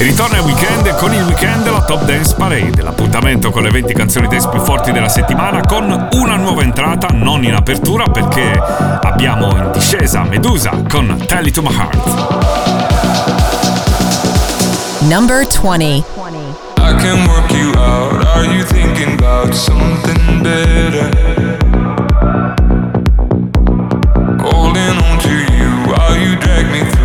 Ritorna il weekend con il weekend la Top Dance Parade, l'appuntamento con le 20 canzoni dance più forti della settimana con una nuova entrata non in apertura perché abbiamo in discesa Medusa con Tell It To My Heart. Number 20 I can work you out, are you thinking about something better? abbiamo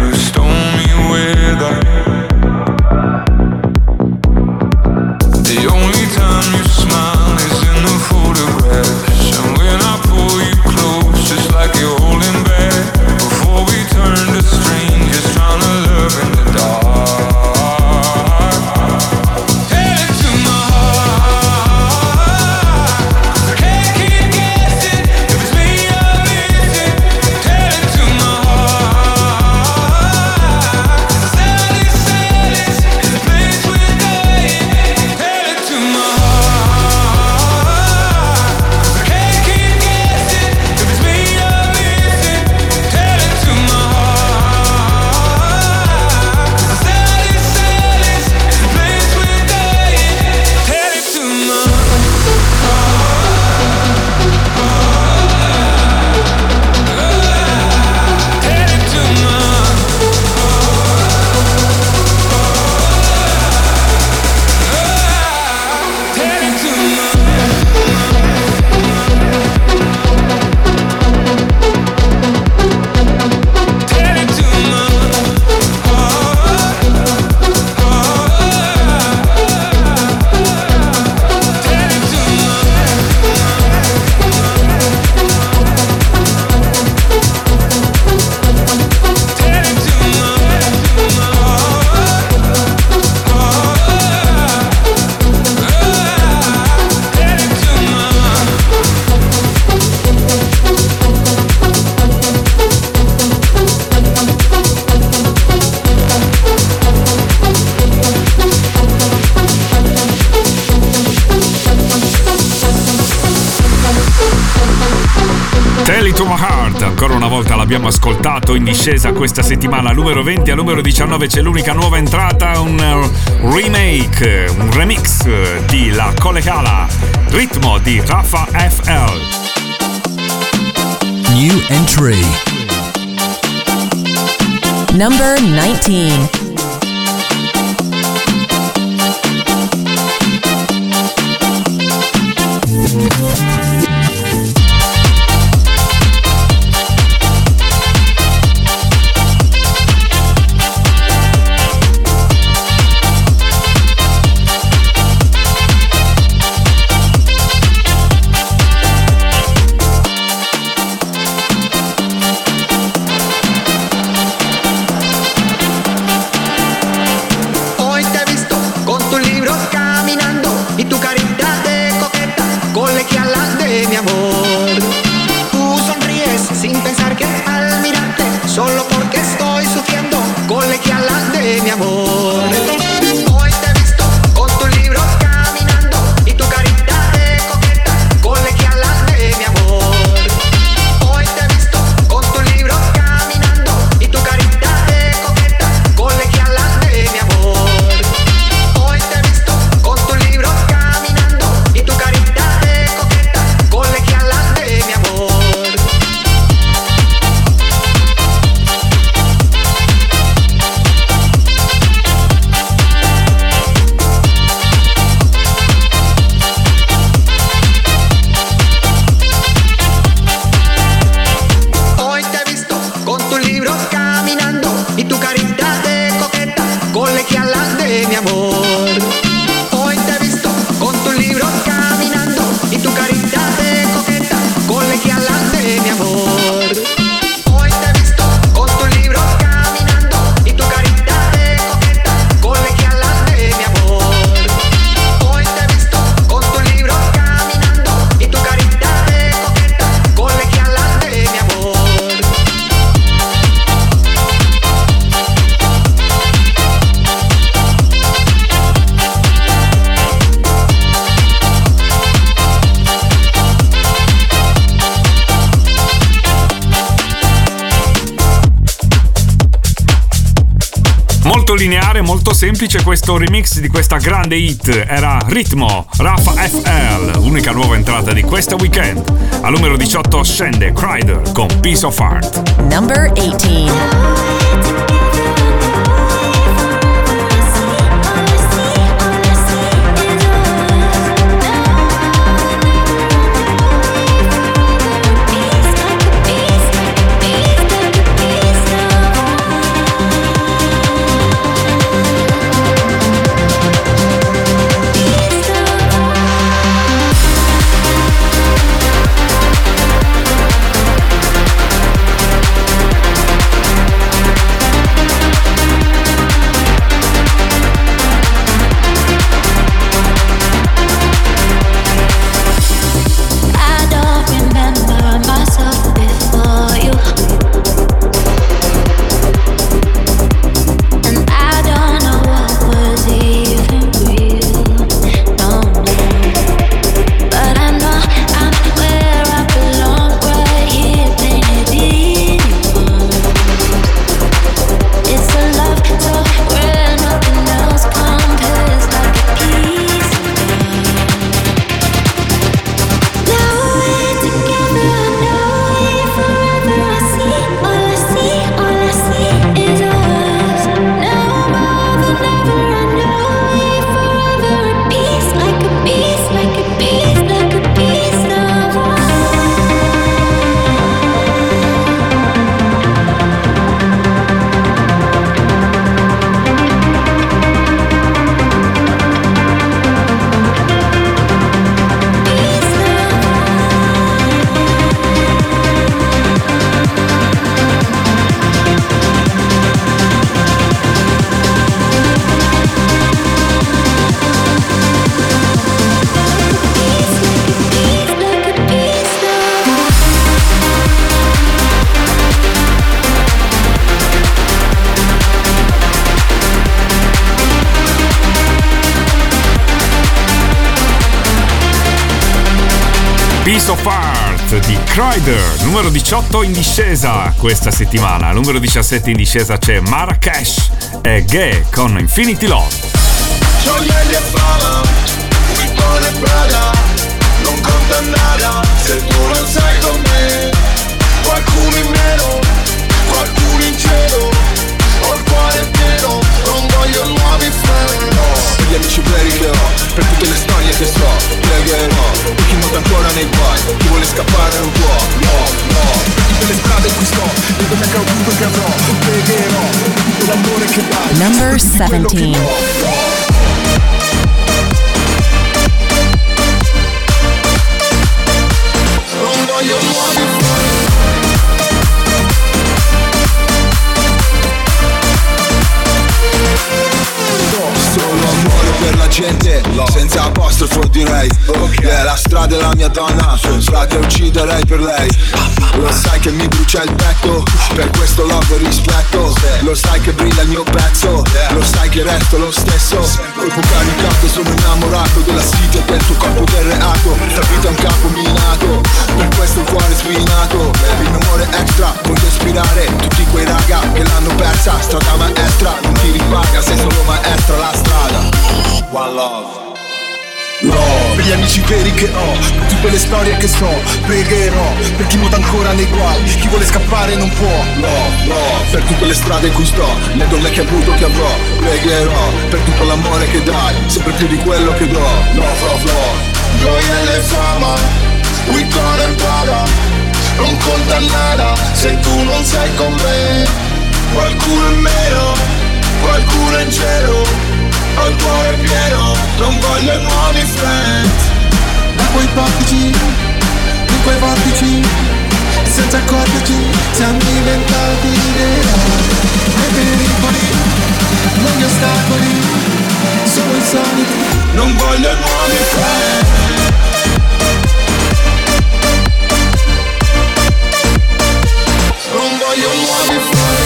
settimana, numero 20 al numero 19 c'è l'unica nuova entrata, un uh, remake, un remix di La Colecala, ritmo di Rafa FL. New entry. Number 19. Molto semplice questo remix di questa grande hit. Era Ritmo, Rafa FL, unica nuova entrata di questo weekend. Al numero 18 scende Crider con Piece of Art. Number 18. Crider, numero 18 in discesa questa settimana. Numero 17 in discesa c'è Marrakesh e Gay con Infinity Love. Non conta nada se tu non sei con me. Qualcuno in meno, qualcuno in cielo, ho il cuore pieno, non voglio nuovi freni. Per gli amici veri che ho, per tutte le storie che so, pregherò ancora nei guai. Chi vuole scappare non può, no, no. Per le strade cui sto, vedo che ovunque che avrò Pregherò, tutto l'amore che dai Number 17 gente Senza apostrofo direi okay. La strada è la mia donna Frate ucciderei per lei. Lo sai che mi brucia il petto Per questo love rispetto. Lo sai che brilla il mio pezzo Lo sai che resto lo stesso. Colpo caricato sono innamorato Della sfiga del tuo corpo del reato La vita è un capo minato Per questo il cuore spinato. Il mio amore extra Voglio ispirare tutti quei raga Che l'hanno persa. Strada maestra Non ti ripaga Sei solo maestra la strada One Love. Per gli amici veri che ho, per tutte le storie che so, pregherò per chi nuota ancora nei guai, chi vuole scappare non può. Love, love. Per tutte le strade in cui sto, le donne che avuto che avrò, pregherò per tutto l'amore che dai, sempre più di quello che do. Love, love, love. Gioia e fama, we gonna Prada, non conta nada se tu non sei con me. Qualcuno in meno, qualcuno in cielo ho il cuore pieno, non voglio il money Da quei portici, di quei vortici, senza accorgerci siamo diventati reali Nei pericoli, non gli ostacoli, sono i soliti. Non voglio il money Non voglio il money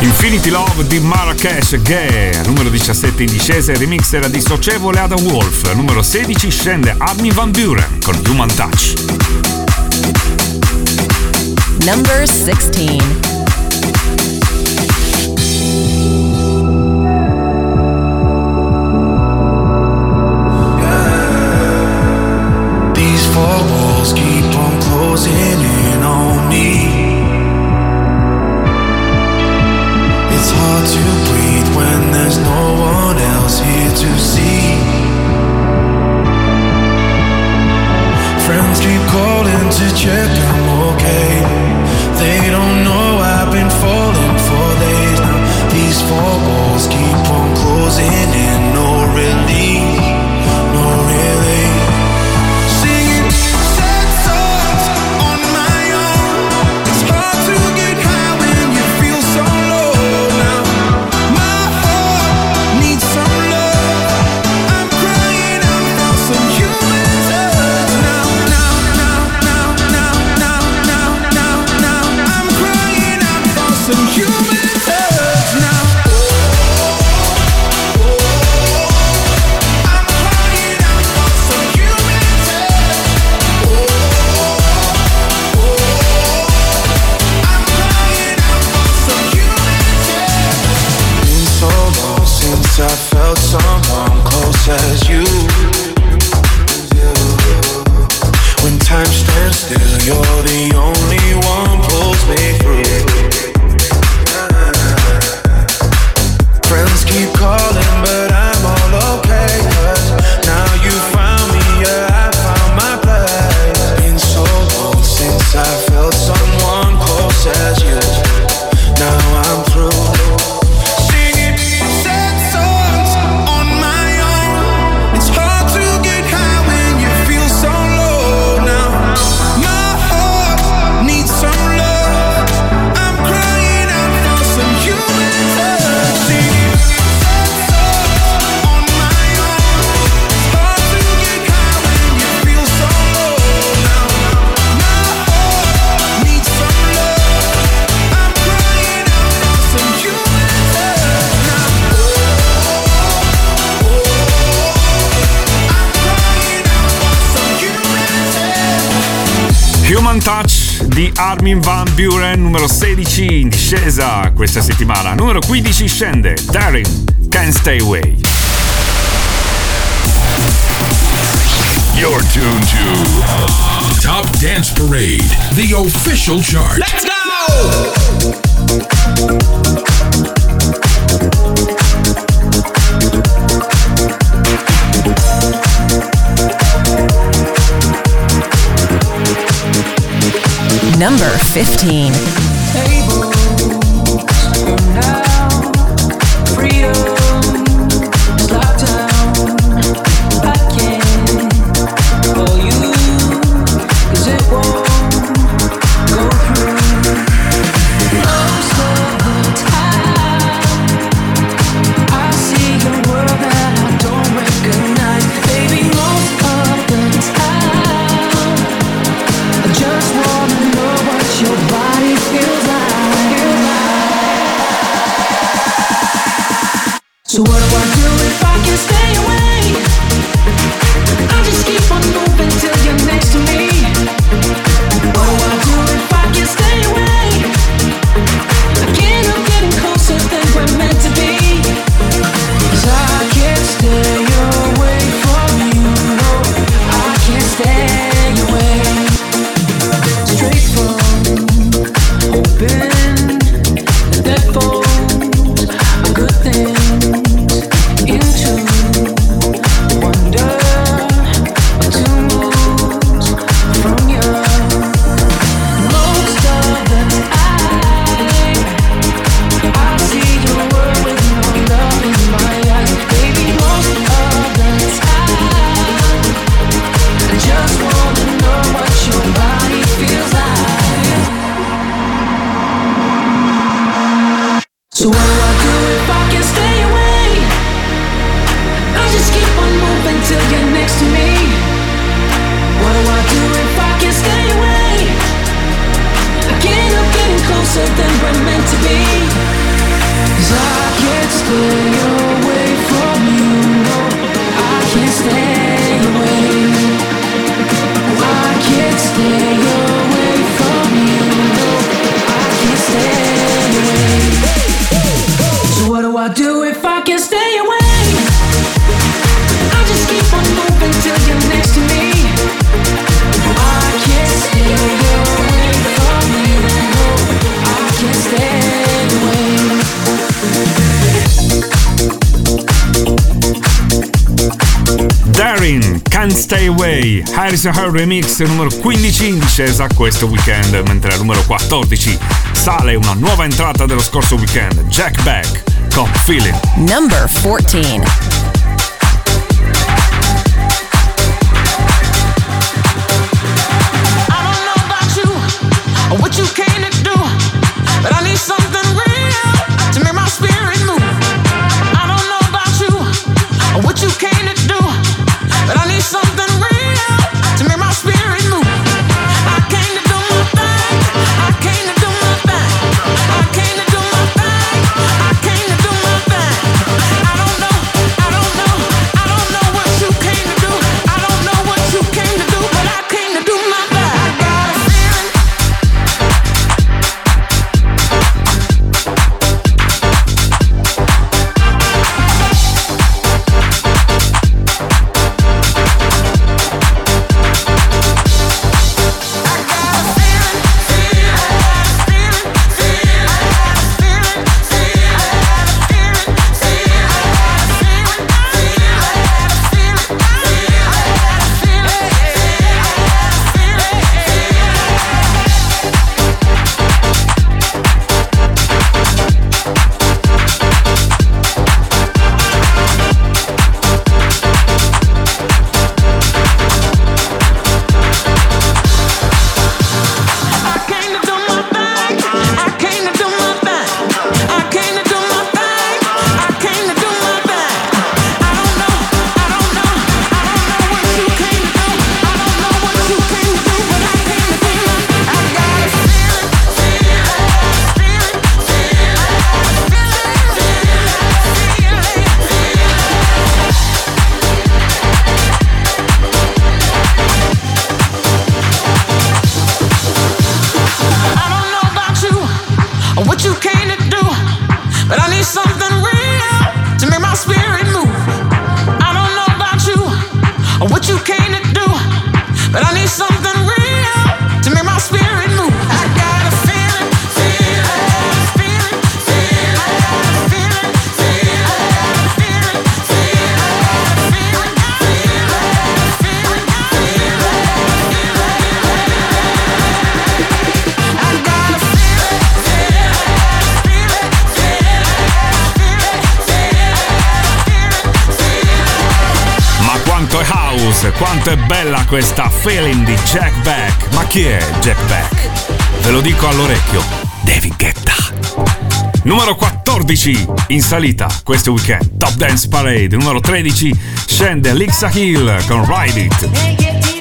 Infinity Love di Marrakesh Gay, numero 17 in discesa, il remix era dissocievole Adam Wolf, numero 16 scende Armin Van Buren con Human Touch. Number 16 Armin Van Buren, numero 16 in discesa questa settimana. Numero 15 scende Darin, Can't Stay Away. You're tuned to Top Dance Parade, the official chart. Let's go! Number 15. So what do I do if I can't stay away? I just keep on moving till you're next to me. What do I do? Harrison Hall Remix numero 15 in discesa questo weekend, mentre al numero 14 sale una nuova entrata dello scorso weekend, Jack Beck con Feeling. Number 14. Questa feeling di Jack Beck. Ma chi è Jack Beck? Ve lo dico all'orecchio, David Guetta. Numero 14 in salita questo weekend, Top Dance Parade. Numero 13 scende Lixa Hill con Ride It.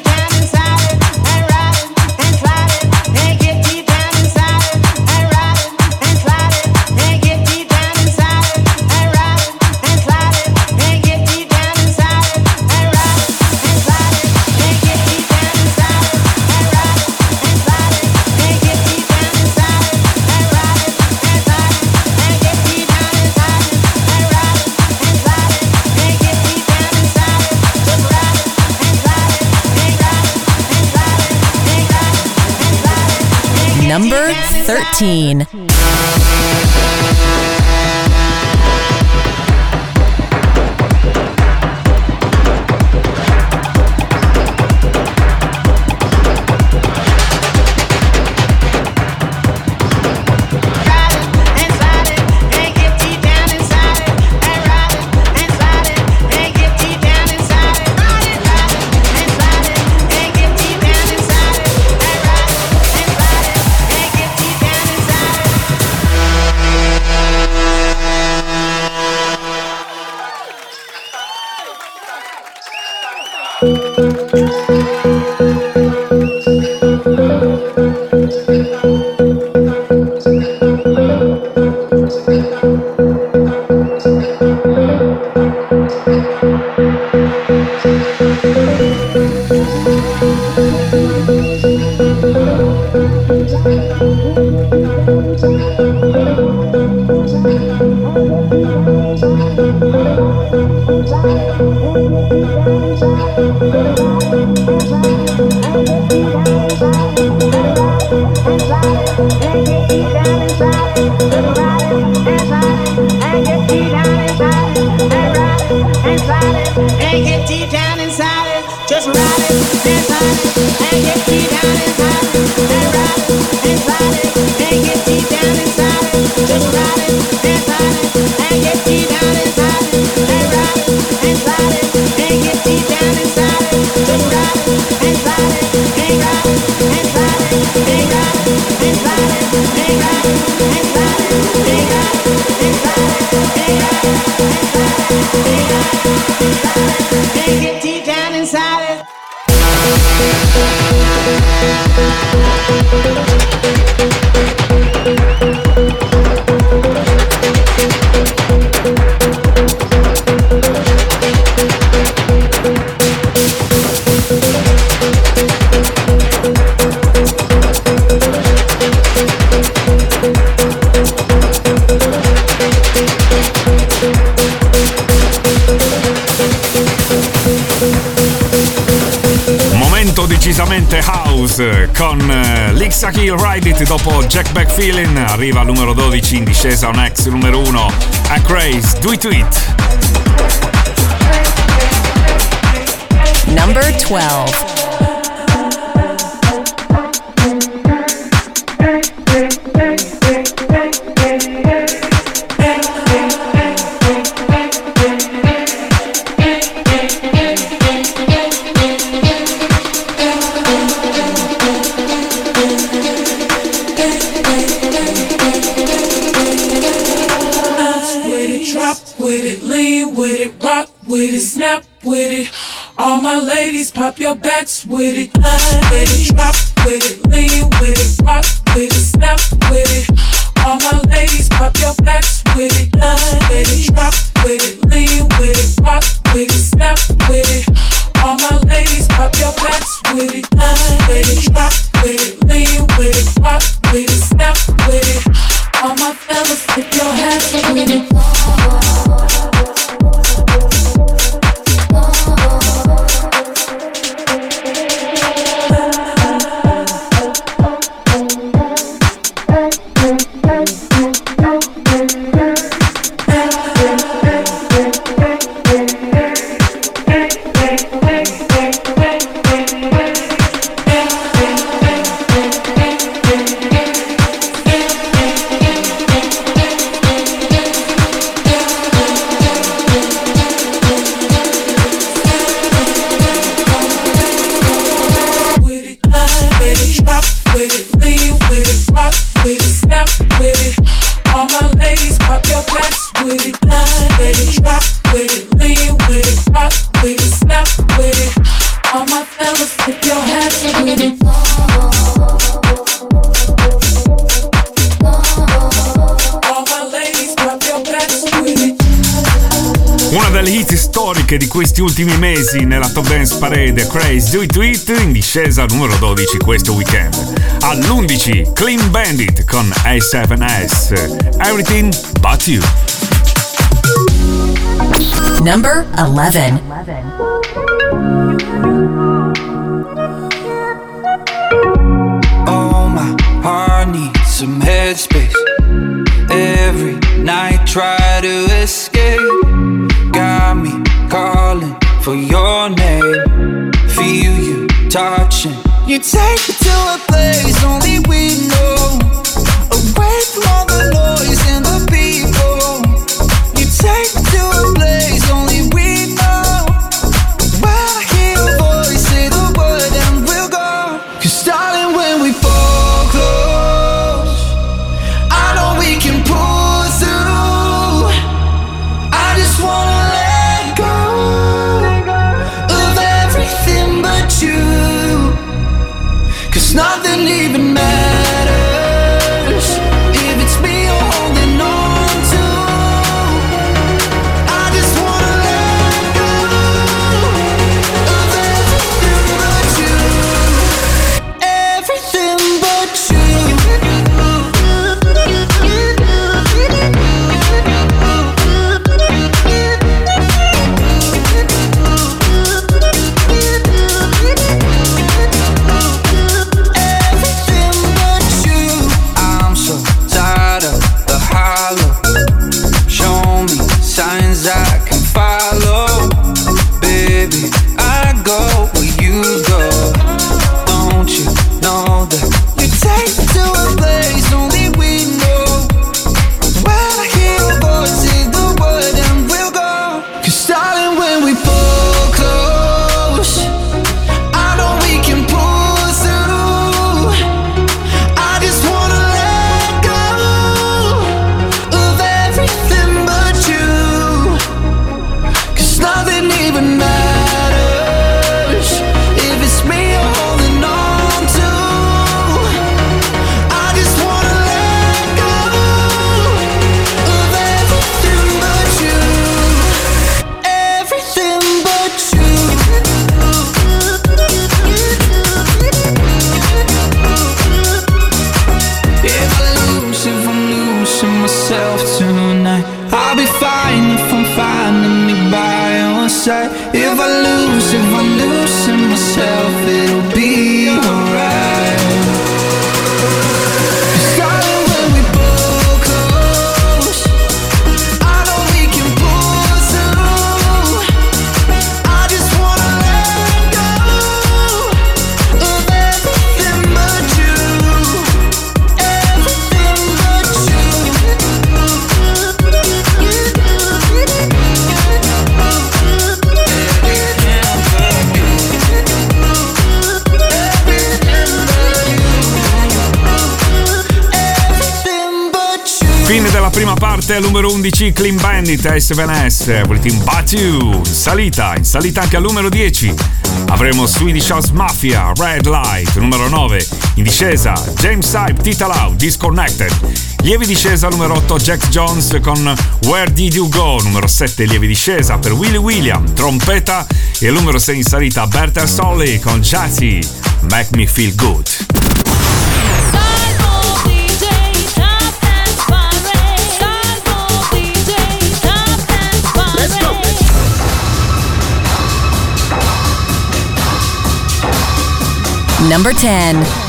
Number 13. Con uh, Lixaki Ride It dopo Jack Back Feeling arriva al numero 12 in discesa un ex numero 1 a Craze Do It To It. Number 12 pop your backs with it. With it, Dance Parade Craze Do It It in discesa numero 12 questo weekend. All'11 Clean Bandit con A7S Everything But You. Number 11. Oh, my heart needs some headspace. Every night try to escape. Got me calling for your touching. You take me to a place only we know. Away from all al numero 11 Clean Bandit S7S Everything But You. In salita, in salita anche al numero 10 avremo Swedish House Mafia Red Light numero 9 in discesa James Hype Tita Lau Disconnected. Lievi discesa numero 8 Jack Jones con Where Did You Go? Numero 7 lievi discesa per Willy William Trompeta. E numero 6 in salita Berta Solly con Jazzy Make Me Feel Good Number 10.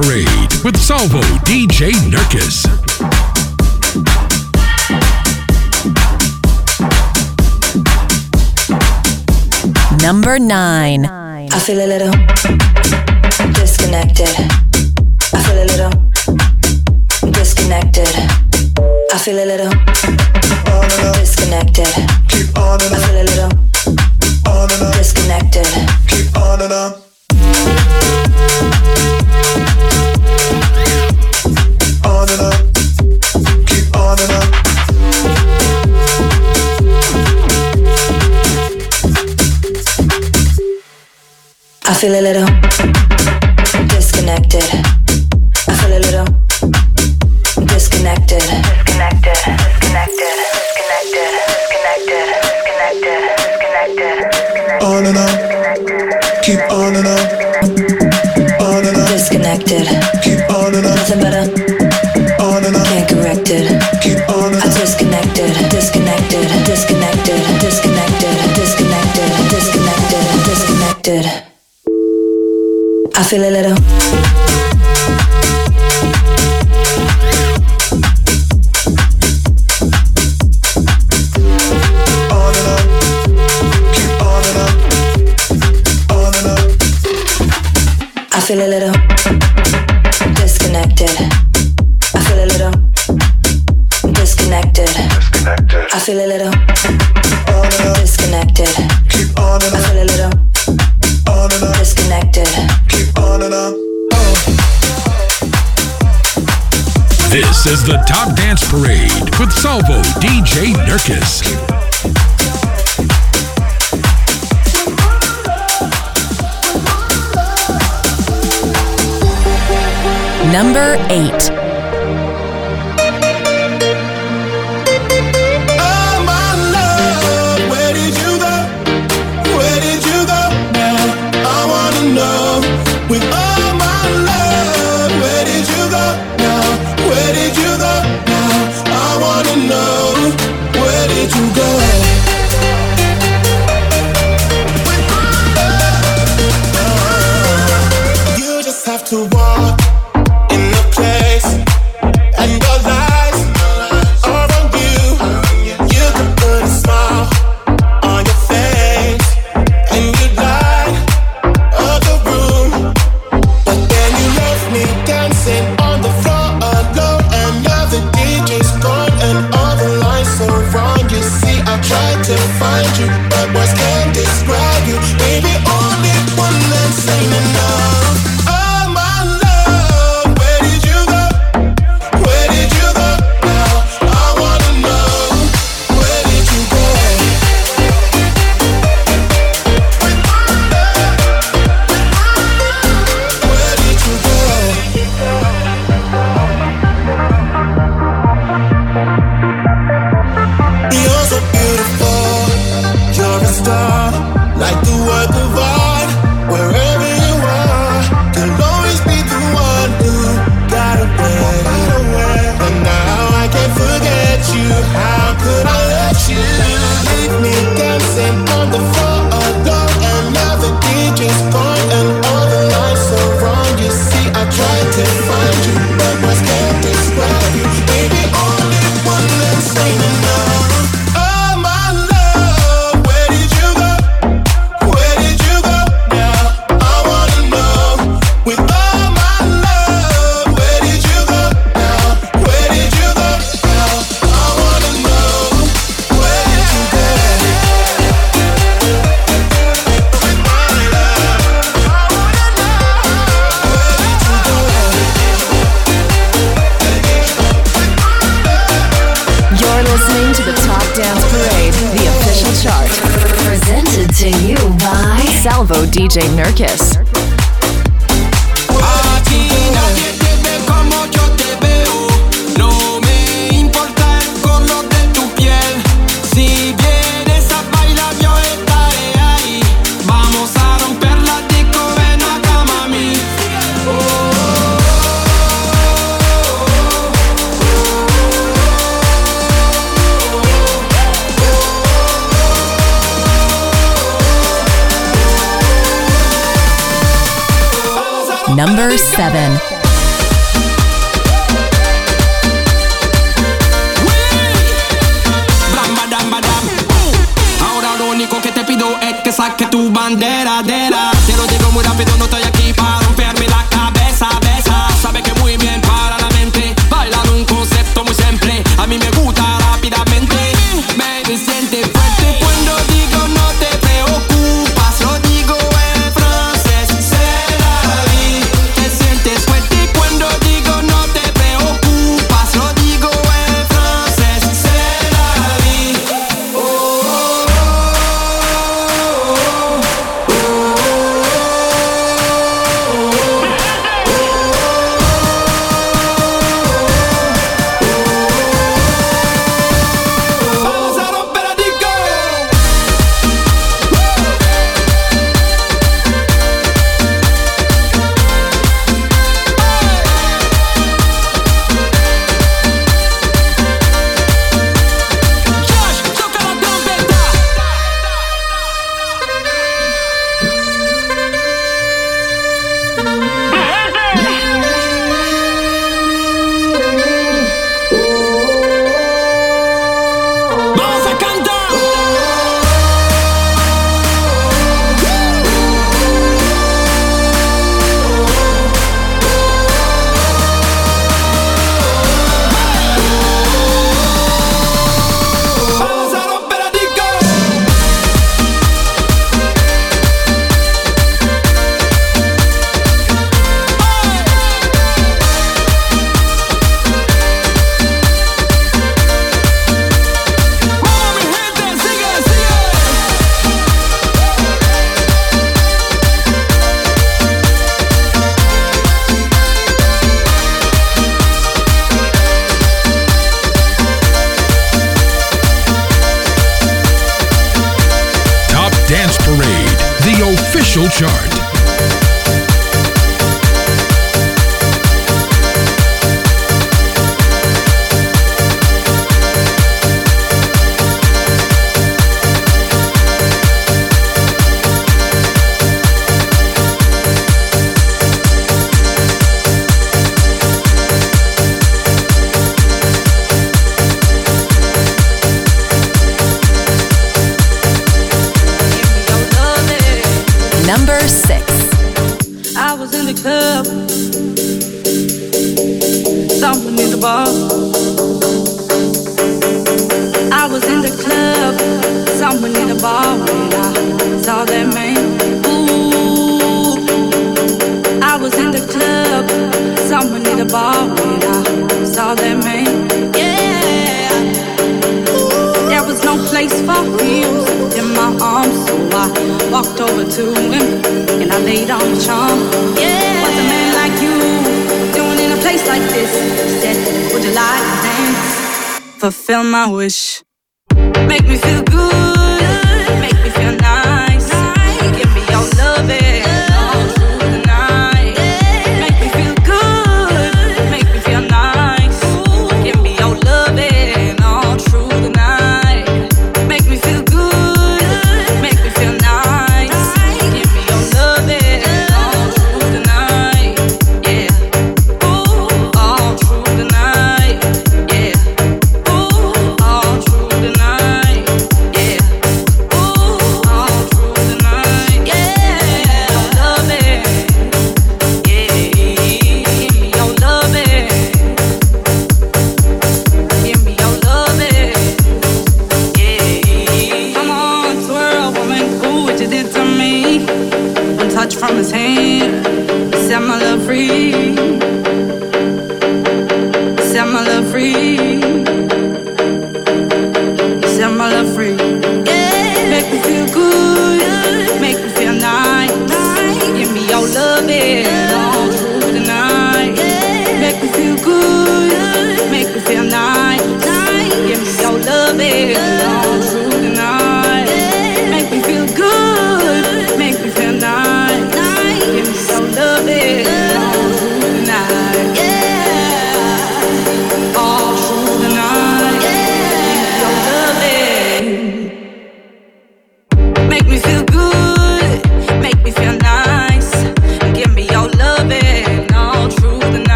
Parade with Salvo DJ Nurkis. Number nine. I feel a little disconnected. I feel a little disconnected. I feel a little disconnected. Keep on and I feel a little disconnected. Keep on and on. feel a little Parade with Salvo DJ Nurkis. Number 8. DJ Nurkis. number seven. number six. I was in the club, something in the bar. I was in the club, something in the bar when I saw that man. Ooh, I was in the club, something in the bar when I saw that man. Yeah, there was no place for him in my arms. I walked over to him and I laid on the charm. Yeah. What's a man like you doing in a place like this? He said, Would you like to dance? Fulfill my wish. Make me feel good.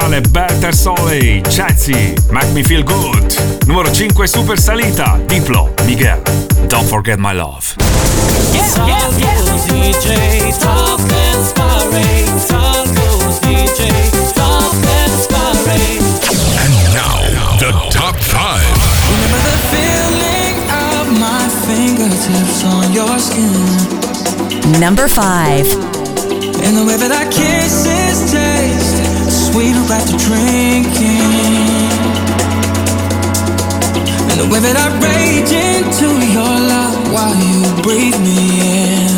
Sale Better Soley, Chazzy, Make Me Feel Good. Numero 5 super salita, Diplo, Miguel, Don't Forget My Love. Yeah, yeah, yeah. DJ, talk DJ, talk And now, the top five. Remember the feeling of my fingertips on your skin. Number five. And the way that our kisses taste sweet after drinking. And the way that I rage into your love while you breathe me in.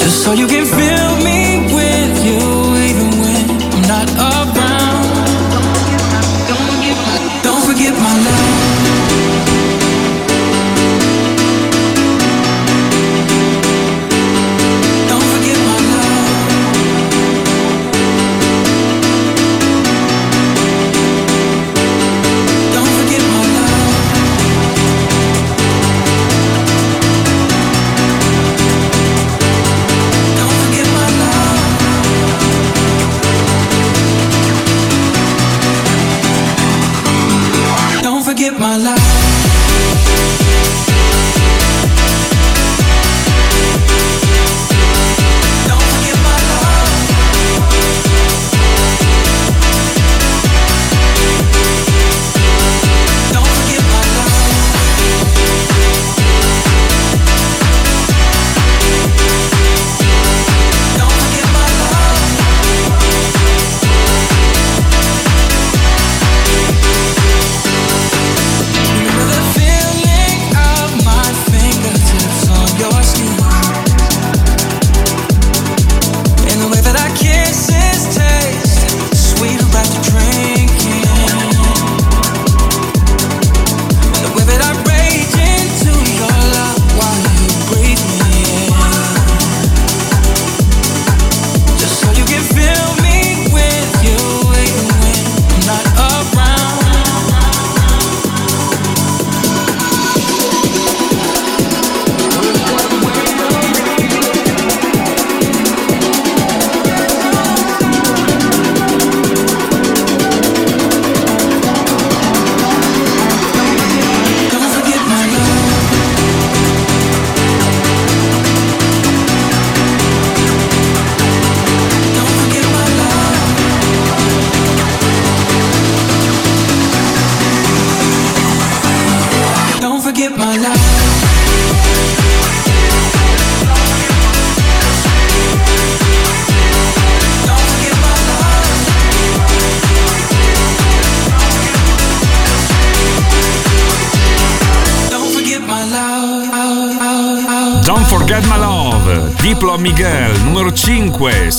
Just so you can feel me with you, even when I'm not around. Don't forget my love.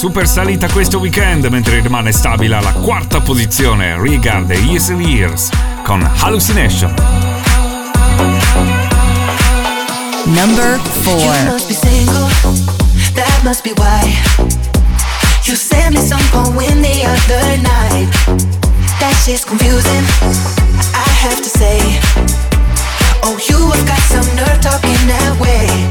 super salita questo weekend mentre rimane stabile alla quarta posizione Regard the Years and Years con Hallucination. Number 4 oh, you have got some nerve talking that way.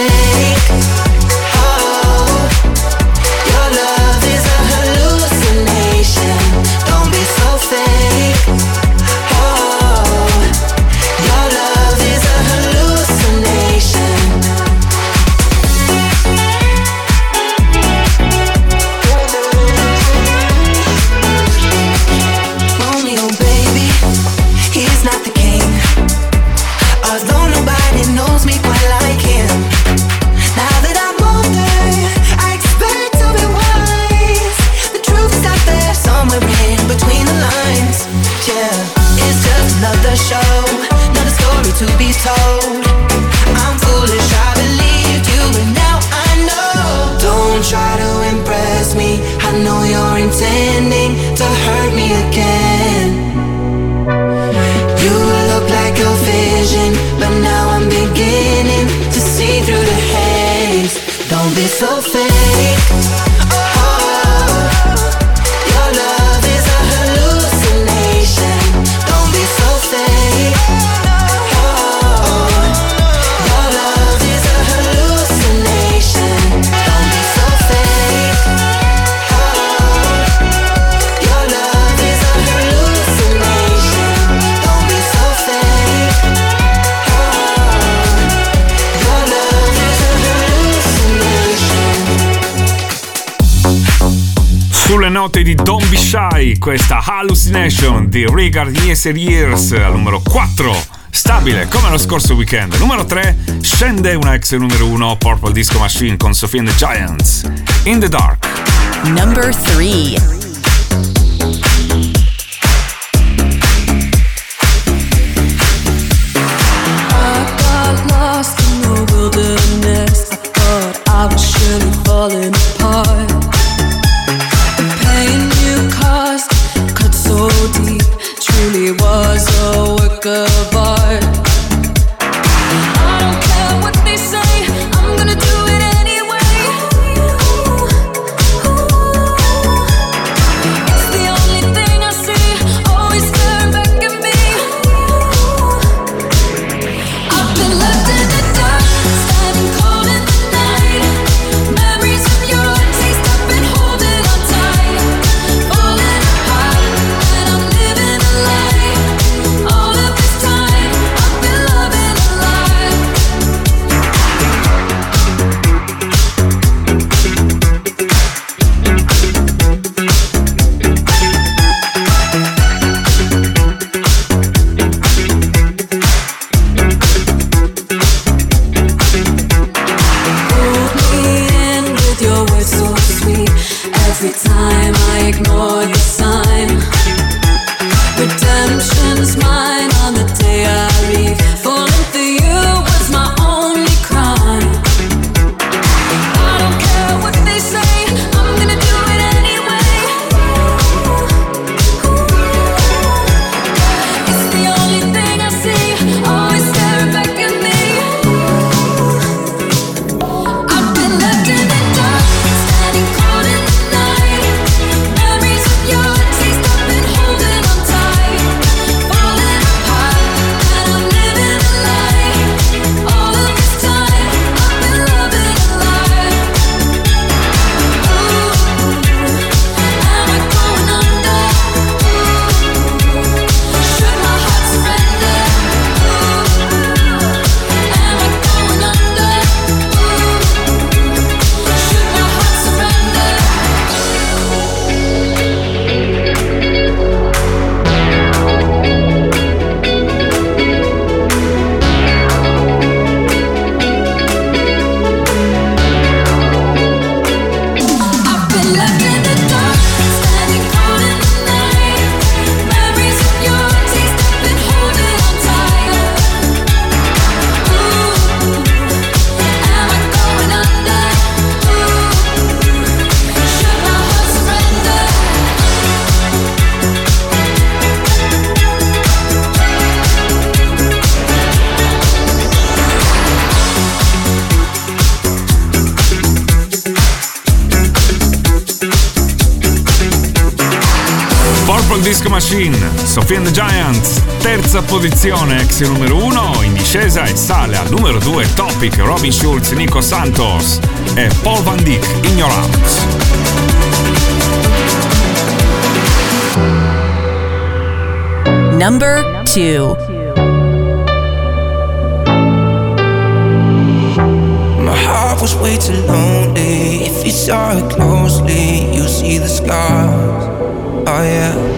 voce di Don Be Shy, questa Hallucination di Regard Years Years al numero 4 stabile come lo scorso weekend. Numero 3 scende una ex numero 1 Purple Disco Machine con Sophie and the Giants. In the Dark. Number 3 Terza posizione, ex numero 1, in discesa e sale al numero 2 Topic, Robin Schulz, Nico Santos e Paul Van Dyck, Ignorance. Number 2 My heart was way too lonely. If you saw it closely, you see the scars. Oh yeah.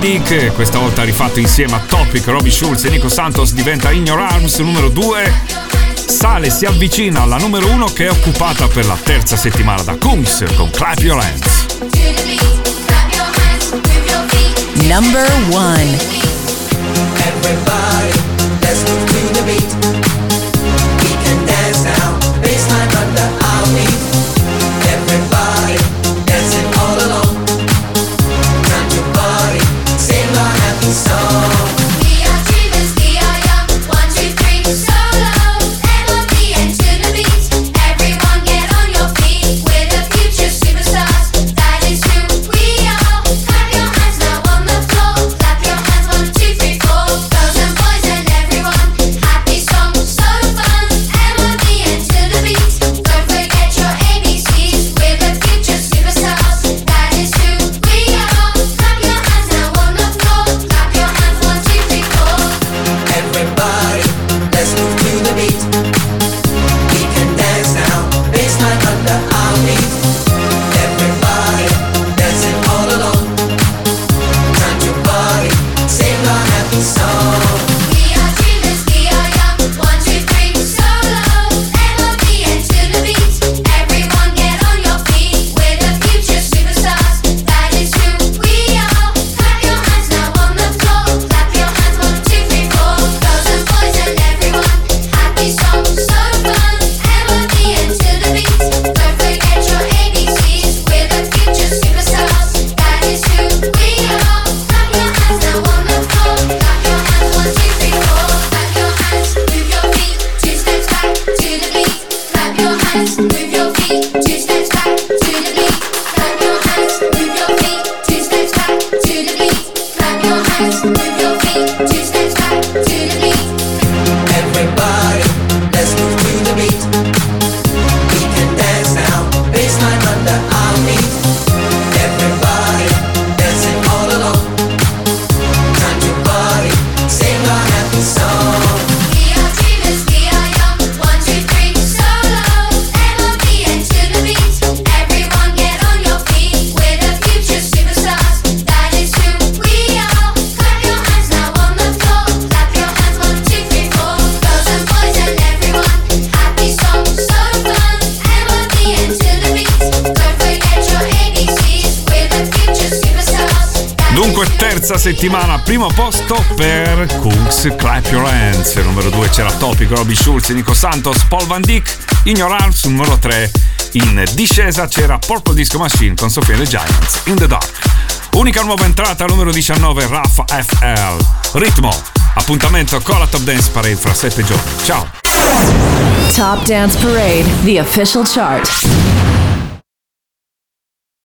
Dick, questa volta rifatto insieme a Topic, Robbie Schulz e Nico Santos diventa In Your Arms numero 2. Sale, si avvicina alla numero 1 che è occupata per la terza settimana da Kungs con Clap Your Hands. Number 1 Everybody, let's move to the beat. Primo posto per Cooks Clap Your Hands. Numero 2 c'era Topic, Robbie Schulz, Nico Santos, Paul Van Dyck Ignorance. Numero 3 in discesa c'era Purple Disco Machine con Sofia the Giants In The Dark. Unica nuova entrata numero 19 Rafa FL Ritmo appuntamento con la Top Dance Parade fra 7 giorni. Ciao. Top Dance Parade the official chart